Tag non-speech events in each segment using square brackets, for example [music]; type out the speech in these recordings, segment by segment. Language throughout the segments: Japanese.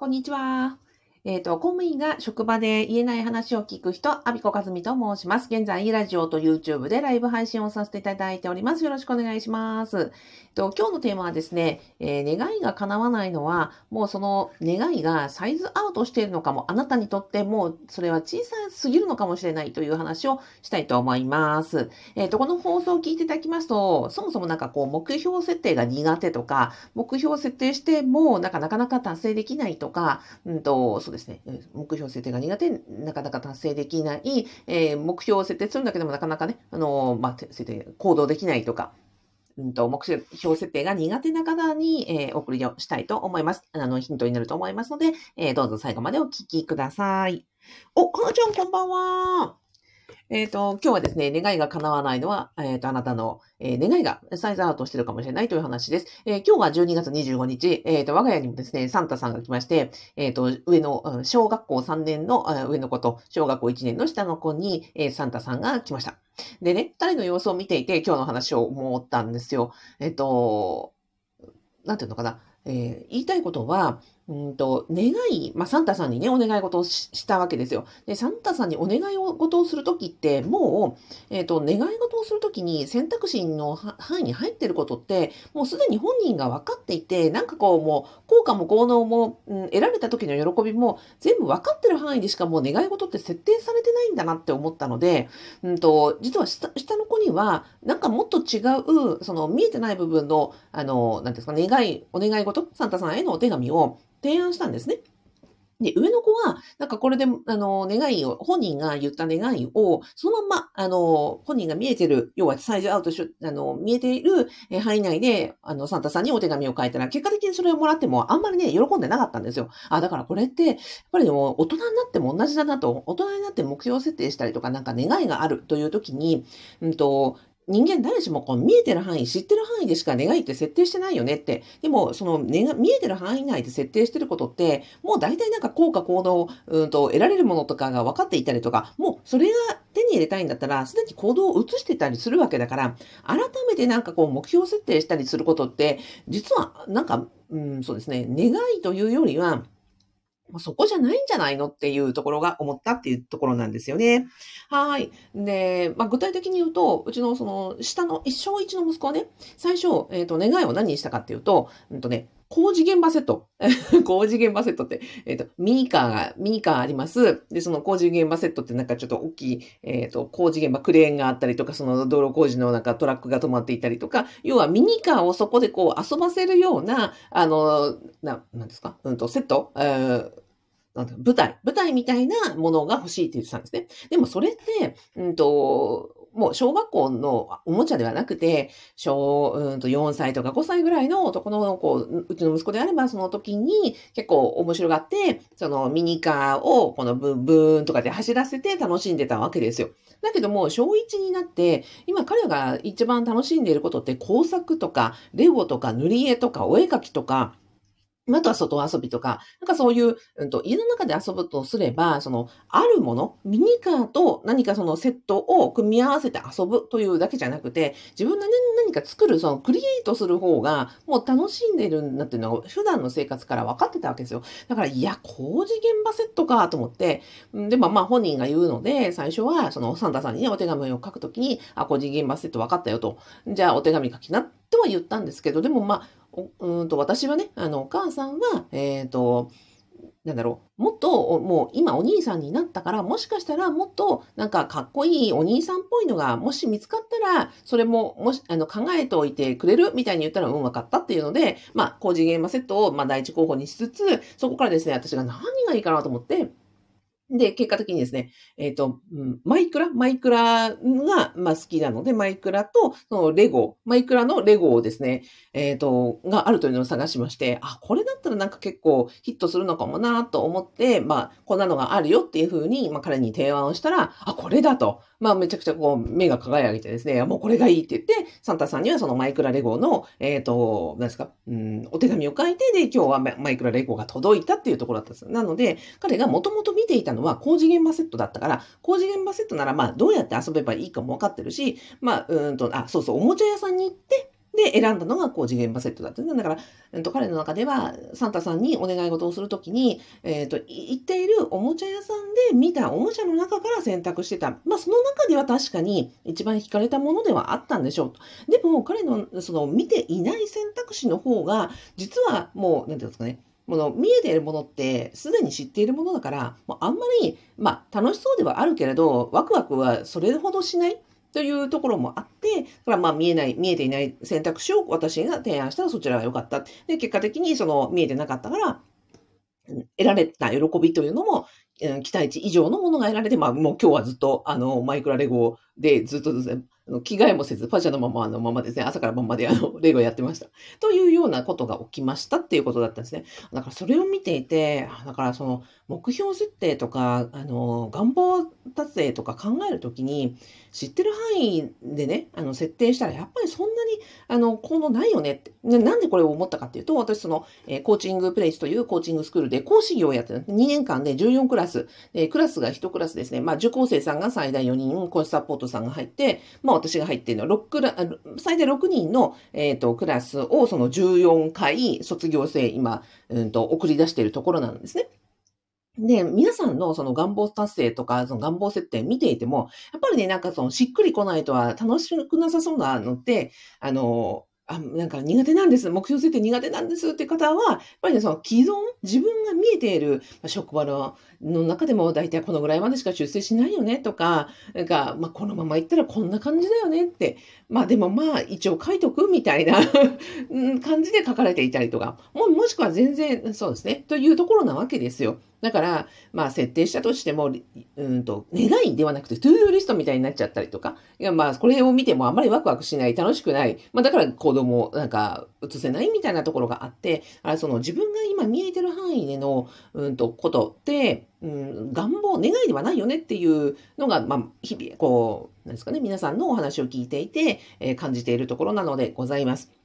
こんにちは。えっ、と、公務員が職場で言えない話を聞く人、アビコカズミと申します。現在、ラジオと YouTube でライブ配信をさせていただいております。よろしくお願いします。えっと、今日のテーマはですね、えー、願いが叶わないのは、もうその願いがサイズアウトしているのかも、あなたにとってもうそれは小さすぎるのかもしれないという話をしたいと思います。えっ、と、この放送を聞いていただきますと、そもそもなんかこう、目標設定が苦手とか、目標設定しても、なんかなかなか達成できないとか、うんと、そうですね、目標設定が苦手、なかなか達成できない、えー、目標を設定するんだけども、なかなかね、あのー、まあ、設定、行動できないとか、うんと、目標設定が苦手な方に、えー、送りをしたいと思います。あの、ヒントになると思いますので、えー、どうぞ最後までお聞きください。お、かなちゃんこんばんは。えっ、ー、と、今日はですね、願いが叶わないのは、えっ、ー、と、あなたの、えー、願いがサイズアウトしてるかもしれないという話です。え今日は12月25日、えっ、と、我が家にもですね、サンタさんが来まして、えっ、と、上の、小学校3年の上の子と、小学校1年の下の子に、えサンタさんが来ました。でね、二人の様子を見ていて、今日の話を思ったんですよ。えっ、と、なんていうのかな。え言いたいことは、うんと、願い、まあ、サンタさんにね、お願い事をしたわけですよ。で、サンタさんにお願い事をするときって、もう、えっ、ー、と、願い事をするときに選択肢の範囲に入ってることって、もうすでに本人が分かっていて、なんかこう、もう、効果も効能も、うん、得られた時の喜びも、全部分かってる範囲でしかもう願い事って設定されてないんだなって思ったので、うんと、実は下下の子には、なんかもっと違う、その見えてない部分の、あの、なんですか、願い、お願い事、サンタさんへのお手紙を、提案したんですね。で、上の子は、なんかこれで、あの、願いを、本人が言った願いを、そのまま、あの、本人が見えてる、要はサイズアウトし、あの、見えている範囲内で、あの、サンタさんにお手紙を書いたら、結果的にそれをもらっても、あんまりね、喜んでなかったんですよ。あ、だからこれって、やっぱりでも、大人になっても同じだなと、大人になって目標設定したりとか、なんか願いがあるという時に、うんと、人間誰しもこう見えてる範囲、知ってる範囲でしか願いって設定してないよねって。でも、その、ね、見えてる範囲内で設定してることって、もう大体なんか効果行動、うんと、得られるものとかが分かっていたりとか、もうそれが手に入れたいんだったら、すでに行動を移してたりするわけだから、改めてなんかこう目標設定したりすることって、実はなんか、うん、そうですね、願いというよりは、まそこじゃないんじゃないのっていうところが思ったっていうところなんですよね。はい。で、まあ、具体的に言うと、うちのその下の一生一の息子はね、最初、えっ、ー、と、願いを何にしたかっていうと、うんとね、工事現場セット。[laughs] 工事現場セットって、えっ、ー、と、ミニカーが、ミニカーあります。で、その工事現場セットってなんかちょっと大きい、えっ、ー、と、工事現場クレーンがあったりとか、その道路工事のなんかトラックが止まっていたりとか、要はミニカーをそこでこう遊ばせるような、あの、な、なんですか？うんと、セット、えーなん舞台、舞台みたいなものが欲しいって言ってたんですね。でもそれって、うんと、もう小学校のおもちゃではなくて、小、うんと4歳とか5歳ぐらいの男の子、うちの息子であればその時に結構面白がって、そのミニカーをこのブンブーンとかで走らせて楽しんでたわけですよ。だけども、小1になって、今彼が一番楽しんでいることって工作とか、レゴとか塗り絵とかお絵描きとか、あとは外遊びとか、なんかそういう、うんと、家の中で遊ぶとすれば、その、あるもの、ミニカーと何かそのセットを組み合わせて遊ぶというだけじゃなくて、自分で何か作る、その、クリエイトする方が、もう楽しんでるんだっていうのが、普段の生活から分かってたわけですよ。だから、いや、工事現場セットかと思って、で、まあ、まあ、本人が言うので、最初は、その、サンタさんにね、お手紙を書くときに、あ、工事現場セット分かったよと。じゃあ、お手紙書きな、とは言ったんですけど、でもまあ、うんと私はね、あの、お母さんは、えっ、ー、と、なんだろう、もっと、もう今お兄さんになったから、もしかしたらもっとなんかかっこいいお兄さんっぽいのが、もし見つかったら、それも、もし、あの、考えておいてくれる？みたいに言ったら、うん、わかったっていうので、まあ、工事現場セットを、まあ、第一候補にしつつ、そこからですね、私が何がいいかなと思って、で、結果的にですね、えっ、ー、と、マイクラ？マイクラが、まあ、好きなので、マイクラと、そのレゴ、マイクラのレゴをですね、えっ、ー、と、があるというのを探しまして、あ、これだったらなんか結構ヒットするのかもなと思って、まあ、こんなのがあるよっていうふうに、まあ、彼に提案をしたら、あ、これだと。まあ、めちゃくちゃこう、目が輝いてですね、もうこれがいいって言って、サンタさんにはそのマイクラレゴの、えっ、ー、と、何ですか、うん、お手紙を書いて、で、今日はマイクラレゴが届いたっていうところだったんです。なので、彼がもともと見ていたのは工事現場セットだったから、工事現場セットなら、まあ、どうやって遊べばいいかも分かってるし、まあ、うんと、あ、そうそう、おもちゃ屋さんに行って、で、選んだのが高次元場セットだった。だから、えっと、彼の中では、サンタさんにお願い事をするときに、えっ、と、行っているおもちゃ屋さんで見たおもちゃの中から選択してた。まあ、その中では確かに一番惹かれたものではあったんでしょう。でも、彼の、その、見ていない選択肢の方が、実はもう、なんていうんですかね、もの見えているものってすでに知っているものだから、もうあんまり、まあ、楽しそうではあるけれど、ワクワクはそれほどしないというところもあって、だからまあ見えない、見えていない選択肢を私が提案したらそちらが良かった。で、結果的にその見えてなかったから、得られた喜びというのも、期待値以上のものが得られて、まあもう今日はずっとあのマイクラレゴでずっとですね、着替えもせず、パジャのままのままですね、朝から晩まであの、[laughs] レゴやってました。というようなことが起きましたっていうことだったんですね。だからそれを見ていて、だからその目標設定とか、あの、願望達成とか考えるときに、知ってる範囲でね、あの、設定したら、やっぱりそんなに、あの、効能ないよねって。なんでこれを思ったかっていうと、私その、え、コーチングプレイスというコーチングスクールで講師業をやってる2年間で14クラス、え、クラスが1クラスですね。まあ、受講生さんが最大4人、講師サポートさんが入って、まあ、私が入っているのは6ク、最大6人の、えっ、ー、と、クラスをその14回卒業生、今、うんと、送り出しているところなんですね。で、皆さんのその願望達成とか、その願望設定見ていても、やっぱりね、なんかそのしっくりこないとは楽しくなさそうなのって、あの、あ、なんか苦手なんです。目標設定苦手なんですって方は、やっぱりね、その既存、自分が見えている職場の中でも大体このぐらいまでしか出世しないよねとか、なんか、まあ、このまま行ったらこんな感じだよねって、まあでもまあ一応書いとくみたいな [laughs] 感じで書かれていたりとか、ももしくは全然そうですね、というところなわけですよ。だから、まあ設定したとしても、うんと、願いではなくて、トゥードリストみたいになっちゃったりとか、いやまあこれを見てもあんまりワクワクしない、楽しくない、まあだから行動もなんか移せないみたいなところがあって、あその自分が今見えてる範囲での、うんと、ことって、うん、願望、願いではないよねっていうのが、まあ、日々、こう、なんですかね、皆さんのお話を聞いていて、えー、感じているところなのでございます。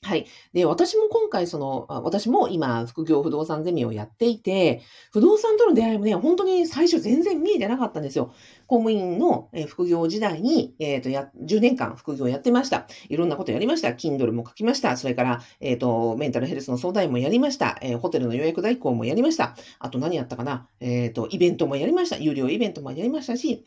はい。で、私も今回、その、私も今、副業不動産ゼミをやっていて、不動産との出会いもね、本当に最初全然見えてなかったんですよ。公務員の副業時代に、えっ、ー、と、や、10年間副業やってました。いろんなことやりました。Kindle も書きました。それから、えっ、ー、と、メンタルヘルスの相談員もやりました。えー、ホテルの予約代行もやりました。あと何やったかなえっ、と、イベントもやりました。有料イベントもやりましたし、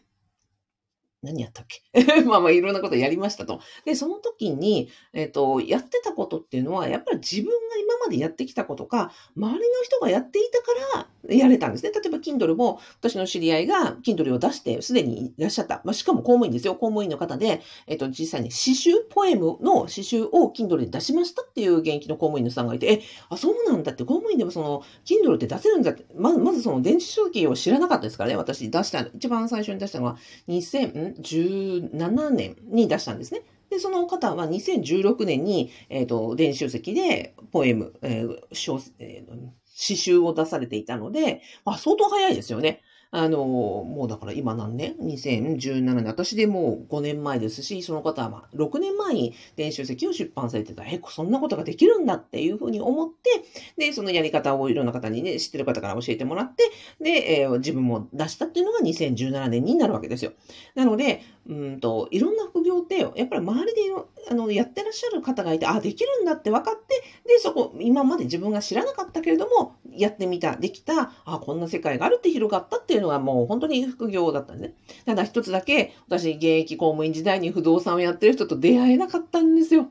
何やったっけ？[laughs] まあまあいろんなことやりましたと。で、その時に、えっ、ー、と、やってたことっていうのは、やっぱり自分が今までやってきたことか、周りの人がやっていたからやれたんですね。例えば、Kindle も、私の知り合いが Kindle を出して、すでにいらっしゃった。まあ、しかも公務員ですよ。公務員の方で、えっ、ー、と、実際に詩集、ポエムの詩集を Kindle で出しましたっていう現役の公務員のさんがいて、え、あ、そうなんだって、公務員でもその、Kindle って出せるんだって、まず、まずその電子書籍を知らなかったですからね。私出した、一番最初に出したのは、2000、2017年に出したんですね。で、その方は2016年に、えっ、ー、と、電子書籍でポエム、えー、小、えー、詩集を出されていたので、まあ、相当早いですよね。あの、もうだから今何年 ?2017 年。私でもう5年前ですし、その方はまあ6年前に電子書籍を出版されてた。え、そんなことができるんだっていうふうに思って、で、そのやり方をいろんな方にね、知ってる方から教えてもらって、で、えー、自分も出したっていうのが2017年になるわけですよ。なので、うんと、いろんな副業って、やっぱり周りであのやってらっしゃる方がいて、あ、できるんだって分かって、で、そこ、今まで自分が知らなかったけれども、やってみた、できた、あ、こんな世界があるって広がったっていうのはもう本当に副業だったんですね。ただ一つだけ、私、現役公務員時代に不動産をやってる人と出会えなかったんですよ。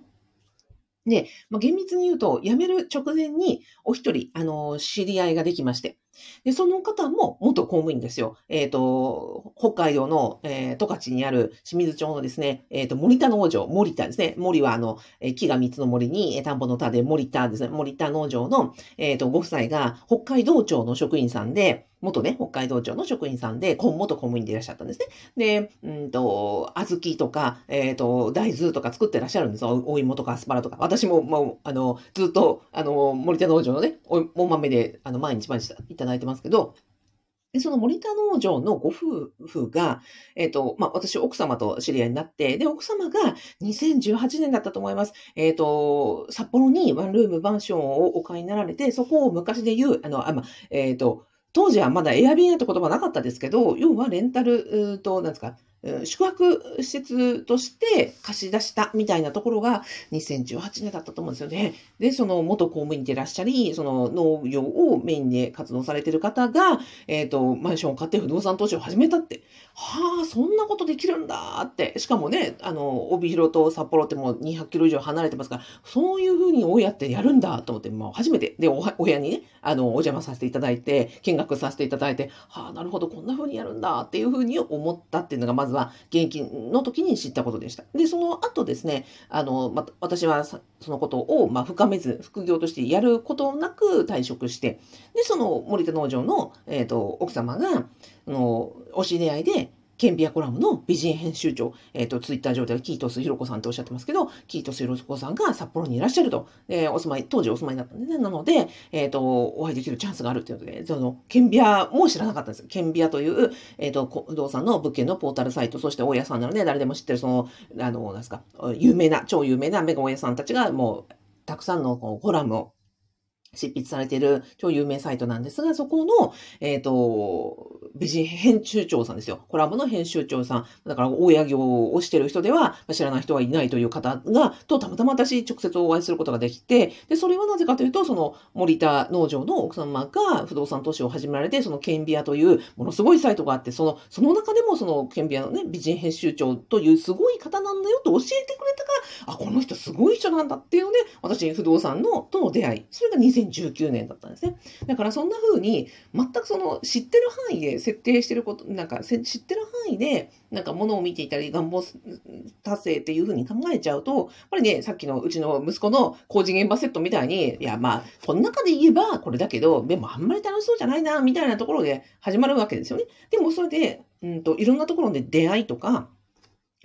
で、まあ、厳密に言うと、辞める直前にお一人、あの、知り合いができまして。で、その方も元公務員ですよ。えっ、ー、と、北海道の、えー、十勝にある清水町のですね、えっ、ー、と、森田農場、森田ですね。森はあの、え木が三つの森に、え田んぼの田で森田ですね。森田農場の、えっ、と、ご夫妻が北海道庁の職員さんで、元ね、北海道庁の職員さんで、元公務員でいらっしゃったんですね。で、うんと、小豆とか、えっ、と、大豆とか作ってらっしゃるんですよ。お芋とかアスパラとか。私も、もう、あの、ずっと、あの、森田農場のね、お豆で、あの、毎日毎日いただいてますけど、で、その森田農場のご夫婦が、えっ、ー、と、まあ、私、奥様と知り合いになって、で、奥様が2018年だったと思います。えっ、ー、と、札幌にワンルームマンションをお買いになられて、そこを昔で言う、あの、あ、まあ、えっ、ー、と、当時はまだエアビーなって言葉なかったですけど、要はレンタルと、なんですか、宿泊施設として貸し出したみたいなところが2018年だったと思うんですよね。で、その元公務員でいらっしゃり、その農業をメインで活動されている方が、えっ、ー、と、マンションを買って不動産投資を始めたって。はあ、そんなことできるんだって。しかもね、あの、帯広と札幌ってもう200キロ以上離れてますから、そういうふうに親ってやるんだと思って、もう初めて、で、お親にね、あの、お邪魔させていただいて、見学させていただいて、はあ、なるほど、こんなふうにやるんだっていうふうに思ったっていうのが、まずは現役の時に知ったことでした。で、その後ですね、あの、ま、私はそのことを、ま、深めず、副業としてやることなく退職して、で、その森田農場の、えっ、ー、と、奥様が、あの、お知り合いで、ケンビアコラムの美人編集長、えっ、ー、と、ツイッター上ではキートスヒロコさんっておっしゃってますけど、キートスヒロコさんが札幌にいらっしゃると、えー、お住まい、当時お住まいだったんでね、なので、えっ、ー、と、お会いできるチャンスがあるっていうので、その、ケンビアも知らなかったんですよ。ケンビアという、えっ、と、不動産の物件のポータルサイト、そして大家さんなので、誰でも知ってる、その、あの、なんですか、有名な、超有名なメガ大家さんたちが、もう、たくさんのコラムを執筆されている超有名サイトなんですが、そこの、えっ、ー、と、美人編集長さんですよ。コラムの編集長さん。だから、大家業をしてる人では、知らない人はいないという方が、とたまたま私直接お会いすることができて、で、それはなぜかというと、その森田農場の奥様が不動産投資を始められて、そのケンビアというものすごいサイトがあって、その、その中でもそのケンビアのね、美人編集長というすごい方なんだよと教えてくれたから、あ、この人すごい人なんだっていうね、私、不動産の、との出会い。それが2019年だったんですね。だからそんな風に、全くその知ってる範囲で設定してること、なんか知ってる範囲で、なんか物を見ていたり、願望達成っていう風に考えちゃうと、やっぱりね、さっきのうちの息子の工事現場セットみたいに、いや、まあ、この中で言えばこれだけど、でもあんまり楽しそうじゃないな、みたいなところで始まるわけですよね。でもそれで、うんと、いろんなところで出会いとか、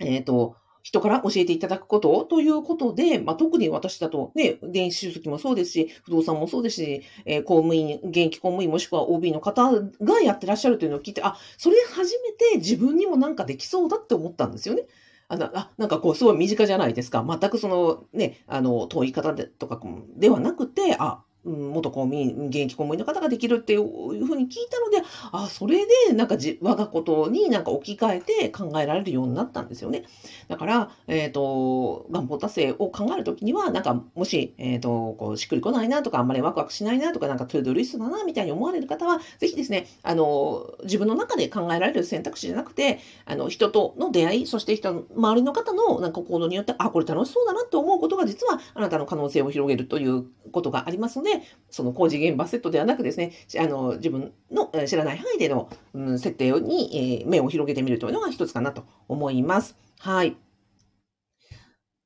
えっ、ー、と、人から教えていただくことということで、まあ、特に私だとね、電子書籍もそうですし、不動産もそうですし、えー、公務員、現役公務員もしくは OB の方がやってらっしゃるというのを聞いて、あ、それ初めて自分にもなんかできそうだって思ったんですよね。あなあなんかこう、すごい身近じゃないですか。全くそのね、あの、遠い方でとかではなくて、あ、元公務員、現役公務員の方ができるっていうふうに聞いたので、あ、それで、なんかじ、我がことになんか置き換えて考えられるようになったんですよね。だから、えっ、ー、と、願望達成を考えるときには、なんか、もし、えっ、ー、と、こう、しっくりこないなとか、あんまりワクワクしないなとか、なんか、トゥードリストだな、みたいに思われる方は、ぜひですね、あの、自分の中で考えられる選択肢じゃなくて、あの、人との出会い、そして人の、周りの方のなんか行動によって、あ、これ楽しそうだなって思うことが、実は、あなたの可能性を広げるということがありますので、その工事現場セットではなくですね、あの、自分の知らない範囲での、うん、設定に、えー、目を広げてみるというのが一つかなと思います。はい。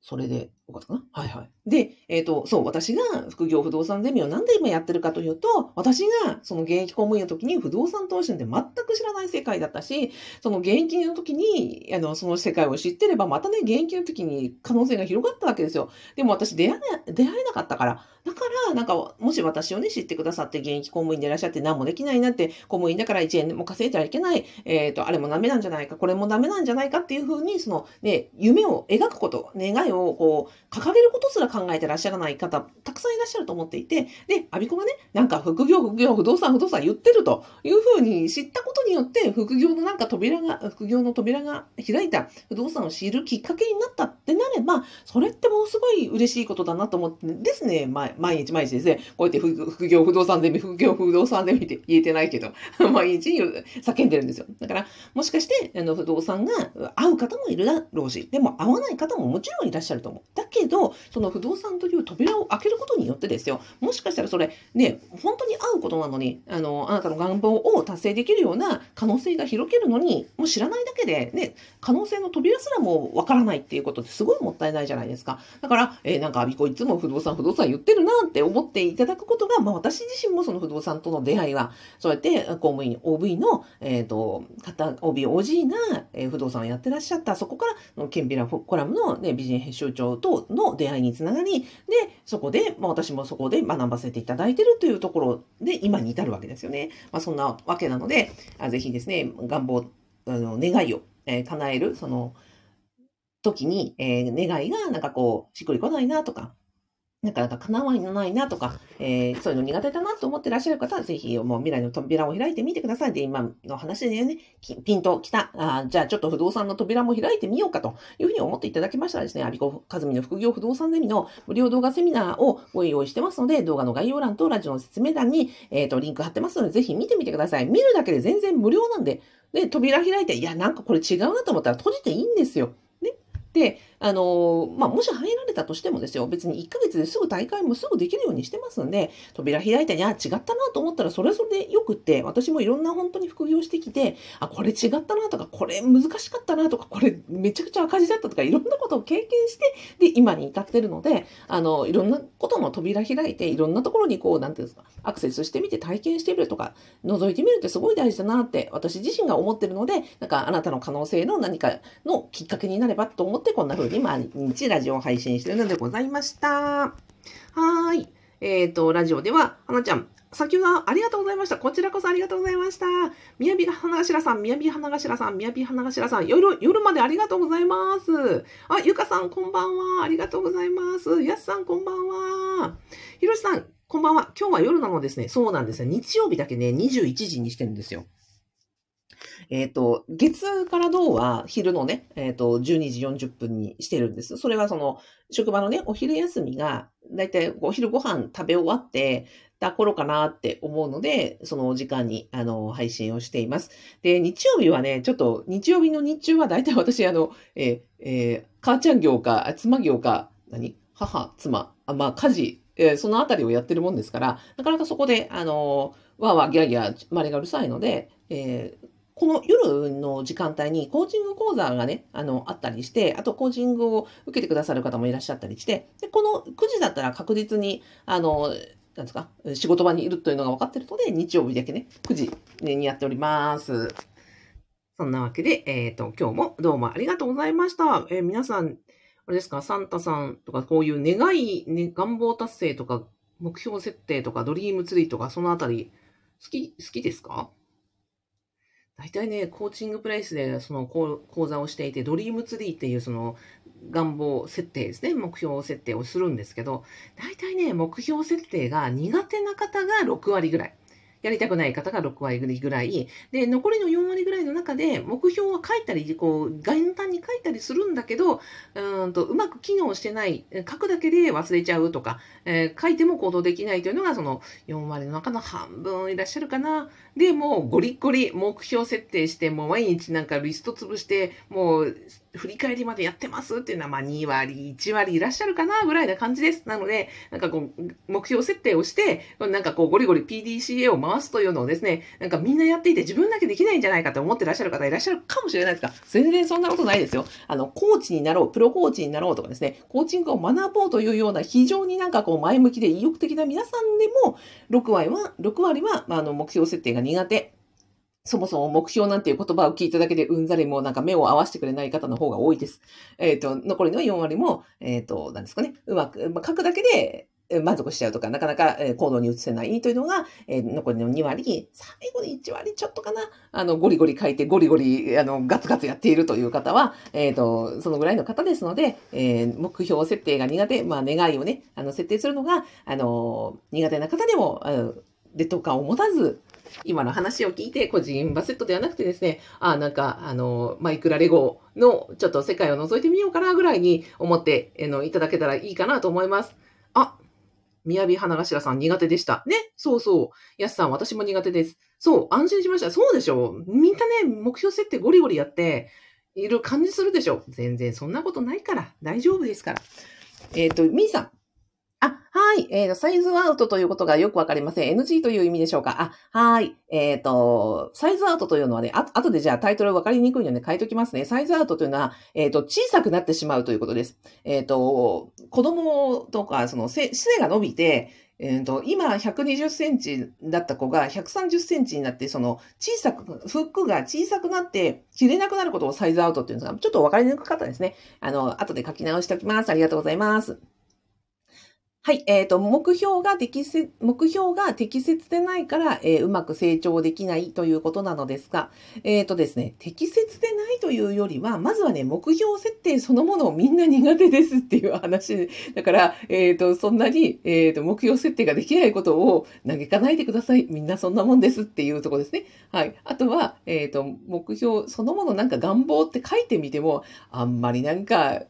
それで、よかったかな？はいはい。で、えっ、ー、と、そう、私が副業不動産ゼミをなんで今やってるかというと、私がその現役公務員の時に不動産投資って全く知らない世界だったし、その現役の時に、あの、その世界を知ってれば、またね、現役の時に可能性が広がったわけですよ。でも私出会え、出会えなかったから。だから、なんか、もし私をね、知ってくださって現役公務員でいらっしゃって何もできないなって、公務員だから1円でも稼いではいけない、えっ、ー、と、あれもダメなんじゃないか、これもダメなんじゃないかっていうふうに、そのね、夢を描くこと、願いをこう、掲げることすら考えてらっしゃらない方、たくさんいらっしゃると思っていて、で、アビコがね、なんか副業、副業、不動産、不動産言ってるというふうに知ったことによって、副業のなんか扉が、副業の扉が開いた不動産を知るきっかけになったってなれば、それってものすごい嬉しいことだなと思ってですね、毎日毎日ですね、こうやって副業、不動産ゼミ、副業、不動産ゼミって言えてないけど、[laughs] 毎日叫んでるんですよ。だから、もしかして、あの、不動産が合う方もいるだろうし、でも合わない方ももちろんいらっしゃると思う。だけど、その不動産という扉を開けることによってですよ、もしかしたらそれ、ね、本当に合うことなのに、あの、あなたの願望を達成できるような可能性が広げるのに、もう知らないだけで、ね、可能性の扉すらもわからないっていうことってすごいもったいないじゃないですか。だから、えー、なんか、アビコいつも不動産、不動産言ってるなって思っていただくことが、まあ私自身もその不動産との出会いは、そうやって公務員、OV の、えっ、ー、と、方、OB、OG な、えー、不動産をやってらっしゃった、そこから、ケンビラコラムの、ね、美人編集長との出会いにつながり、で、そこで、まあ私もそこで学ばせていただいているというところで、今に至るわけですよね。まあそんなわけなので、あぜひですね、願望、あの願いを、えー、叶える、その、時に、えー、願いがなんかこう、しっくりこないなとか、なかなか叶わないなとか、えー、そういうの苦手だなと思ってらっしゃる方は、ぜひもう未来の扉を開いてみてください。で、今の話でね、ピンと来た。あじゃあちょっと不動産の扉も開いてみようかというふうに思っていただけましたらですね、アビコカズミの副業不動産ゼミの無料動画セミナーをご用意してますので、動画の概要欄とラジオの説明欄に、えっ、ー、と、リンク貼ってますので、ぜひ見てみてください。見るだけで全然無料なんで、で、扉開いて、いや、なんかこれ違うなと思ったら閉じていいんですよ。ね。で、あの、まあ、もし入られたとしてもですよ、別に1ヶ月ですぐ大会もすぐできるようにしてますんで、扉開いたに、あ、違ったなと思ったら、それはそれでよくって、私もいろんな本当に副業してきて、あ、これ違ったなとか、これ難しかったなとか、これめちゃくちゃ赤字だったとか、いろんなことを経験して、で、今に至ってるので、あの、いろんなことの扉開いて、いろんなところにこう、なんていうんですか、アクセスしてみて体験してみるとか、覗いてみるってすごい大事だなって、私自身が思ってるので、なんか、あなたの可能性の何かのきっかけになればと思って、こんな風に毎日ラジオを配信しているのでございました。はーい。えっ、ー、と、ラジオでは、はなちゃん、先ほどありがとうございました。こちらこそありがとうございました。みやび花頭さん、みやび花頭さん、みやび花頭さん、夜、夜までありがとうございます。あ、ゆかさん、こんばんは。ありがとうございます。やすさん、こんばんは。ひろしさん、こんばんは。今日は夜なのですね。そうなんですよ。日曜日だけね、21時にしてるんですよ。えっ、ー、と、月から銅は昼のね、えっ、ー、と、12時40分にしてるんです。それはその、職場のね、お昼休みが、だいたいお昼ご飯食べ終わってた頃かなって思うので、その時間に、あの、配信をしています。で、日曜日はね、ちょっと、日曜日の日中はだいたい私、あの、えー、えー、母ちゃん業か、妻業か、何？母、妻、あまあ、家事、えー、そのあたりをやってるもんですから、なかなかそこで、あの、わーわーギャーギャー、周りがうるさいので、えー、この夜の時間帯にコーチング講座がね、あの、あったりして、あとコーチングを受けてくださる方もいらっしゃったりして、で、この9時だったら確実に、あの、なんですか、仕事場にいるというのが分かってるので、日曜日だけね、9時にやっております。そんなわけで、えっ、ー、と、今日もどうもありがとうございました。えー、皆さん、あれですか、サンタさんとか、こういう願い、ね、願望達成とか、目標設定とか、ドリームツリーとか、そのあたり、好き、好きですか？大体ね、コーチングプレイスでその講座をしていて、ドリームツリーっていうその願望設定ですね、目標設定をするんですけど、大体ね、目標設定が苦手な方が6割ぐらい。やりたくない方が6割ぐらい。で、残りの4割ぐらいの中で、目標は書いたり、こう、概単に書いたりするんだけど、うんとうまく機能してない、書くだけで忘れちゃうとか、えー、書いても行動できないというのが、その4割の中の半分いらっしゃるかな。で、もうゴリゴリ目標設定して、もう毎日なんかリスト潰して、もう振り返りまでやってますっていうのは、まあ2割、1割いらっしゃるかなぐらいな感じです。なので、なんかこう、目標設定をして、なんかこう、ゴリゴリ PDCA を回すというのをですね、なんかみんなやっていて自分だけできないんじゃないかと思ってらっしゃる方いらっしゃるかもしれないですが、全然そんなことないですよ。あの、コーチになろう、プロコーチになろうとかですね、コーチングを学ぼうというような非常になんかこう、前向きで意欲的な皆さんでも、6割は、6割は、まあ、あの、目標設定が苦手。そもそも目標なんていう言葉を聞いただけでうんざりもなんか目を合わせてくれない方の方が多いです。えっ、ー、と、残りの4割も、えっ、ー、と、何ですかね、うまく、まあ、書くだけで満足しちゃうとか、なかなか行動に移せないというのが、えー、残りの2割、最後に1割ちょっとかな、あの、ゴリゴリ書いて、ゴリゴリ、あの、ガツガツやっているという方は、えっ、ー、と、そのぐらいの方ですので、えー、目標設定が苦手、まあ、願いをね、あの、設定するのが、あの、苦手な方でも、あの劣等感を持たず、今の話を聞いて、個人バセットではなくてですね、あなんか、あの、マイクラレゴのちょっと世界を覗いてみようかなぐらいに思って、あの、いただけたらいいかなと思います。あ、宮城花頭さん苦手でした。ね、そうそう。やすさん、私も苦手です。そう、安心しました。そうでしょみんなね、目標設定ゴリゴリやっている感じするでしょ全然そんなことないから。大丈夫ですから。えっ、ー、と、みーさん。あ、はい。えー、サイズアウトということがよくわかりません。NG という意味でしょうか？あ、はい。えっ、ー、と、サイズアウトというのはね、あ、後でじゃあタイトルわかりにくいので書いときますね。サイズアウトというのは、えっ、ー、と、小さくなってしまうということです。えっ、と、子供とか、その、背が伸びて、えっ、と、今120センチだった子が130センチになって、その小さく、フックが小さくなって着れなくなることをサイズアウトっていうんですが、ちょっとわかりにくかったですね。あの、後で書き直しておきます。ありがとうございます。はい、えっ、ー、と、目標が適切、目標が適切でないから、えー、うまく成長できないということなのですが、えっ、ー、とですね、適切でないというよりは、まずはね、目標設定そのものをみんな苦手ですっていう話。だから、えっ、と、そんなに、えっ、と、目標設定ができないことを嘆かないでください。みんなそんなもんですっていうとこですね。はい。あとは、えっ、と、目標そのものなんか願望って書いてみても、あんまりなんか、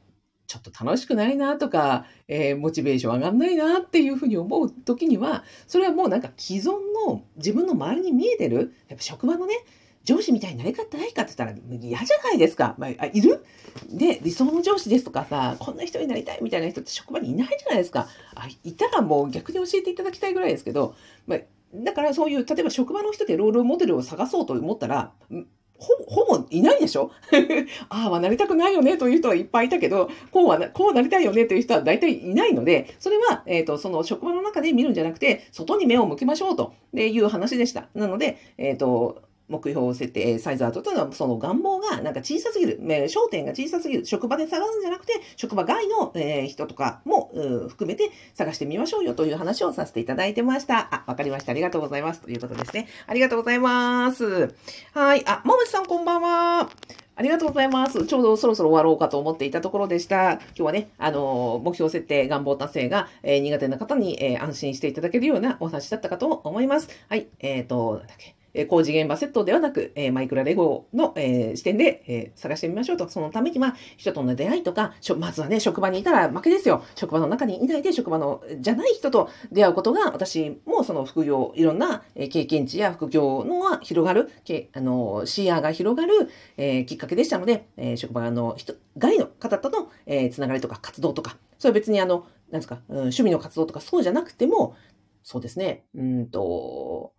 ちょっと楽しくないなとか、えー、モチベーション上がんないなっていうふうに思う時には、それはもうなんか既存の自分の周りに見えてる、やっぱ職場のね、上司みたいになりかってないかって言ったら嫌じゃないですか。まあ、いる？で、理想の上司ですとかさ、こんな人になりたいみたいな人って職場にいないじゃないですか。あいたらもう逆に教えていただきたいぐらいですけど、まあ、だからそういう、例えば職場の人でロールモデルを探そうと思ったら、ほほぼいないでしょ？[laughs] ああ、は、なりたくないよねという人はいっぱいいたけど、こうはな、こうなりたいよねという人は大体いないので、それは、えっ、ー、と、その職場の中で見るんじゃなくて、外に目を向けましょうという話でした。なので、えっ、ー、と、目標を設定、サイズアウトというのは、その願望がなんか小さすぎる、焦点が小さすぎる、職場で探すんじゃなくて、職場外の、え人とかも含めて探してみましょうよという話をさせていただいてました。あ、わかりました。ありがとうございます。ということですね。ありがとうございます。はい。あ、ももちさんこんばんは。ありがとうございます。ちょうどそろそろ終わろうかと思っていたところでした。今日はね、あの、目標設定、願望達成が、えー、苦手な方に、えー、安心していただけるようなお話だったかと思います。はい。えっ、ー、と、なんだっけ。え工事現場セットではなく、えマイクラレゴの、え視点で、え探してみましょうと。そのためには、人との出会いとか、まずはね、職場にいたら負けですよ。職場の中にいないで、職場のじゃない人と出会うことが、私もその副業、いろんな経験値や副業のが広がる、けあの、視野が広がる、えきっかけでしたので、え職場の人、外の方との、えつながりとか活動とか、それは別にあの、なんですか、うん、趣味の活動とかそうじゃなくても、そうですね、うんと、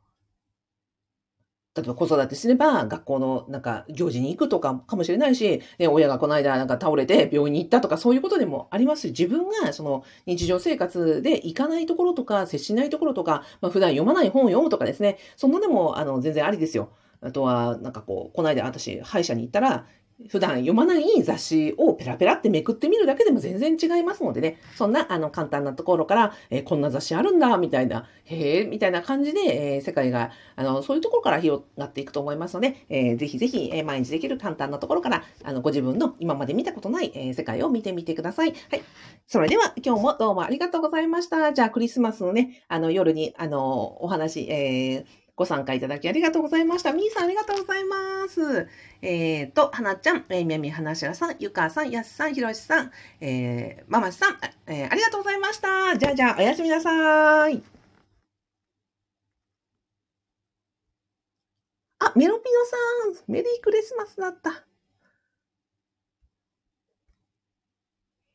例えば子育てすれば学校のなんか行事に行くとかかもしれないし、ね、親がこの間なんか倒れて病院に行ったとかそういうことでもありますし、自分がその日常生活で行かないところとか接しないところとか、まあ、普段読まない本を読むとかですね、そんなでもあの全然ありですよ。あとは、なんかこう、この間私、歯医者に行ったら、普段読まない雑誌をペラペラってめくってみるだけでも全然違いますのでね、そんなあの簡単なところから、えー、こんな雑誌あるんだ、みたいな、へえ、みたいな感じで、えー、世界が、あの、そういうところから広がっていくと思いますので、えー、ぜひぜひ、え毎日できる簡単なところから、あの、ご自分の今まで見たことない、え世界を見てみてください。はい。それでは、今日もどうもありがとうございました。じゃあ、クリスマスのね、あの、夜に、あの、お話、えー、ご参加いただきありがとうございました。みーさんありがとうございます。えっ、ー、と、はなちゃん、えー、みやみはなしらさん、ゆかさん、やすさん、ひろしさん、えー、まましさん、えー、ありがとうございました。じゃあじゃあ、おやすみなさい。あ、メロピノさん、メリークリスマスだった。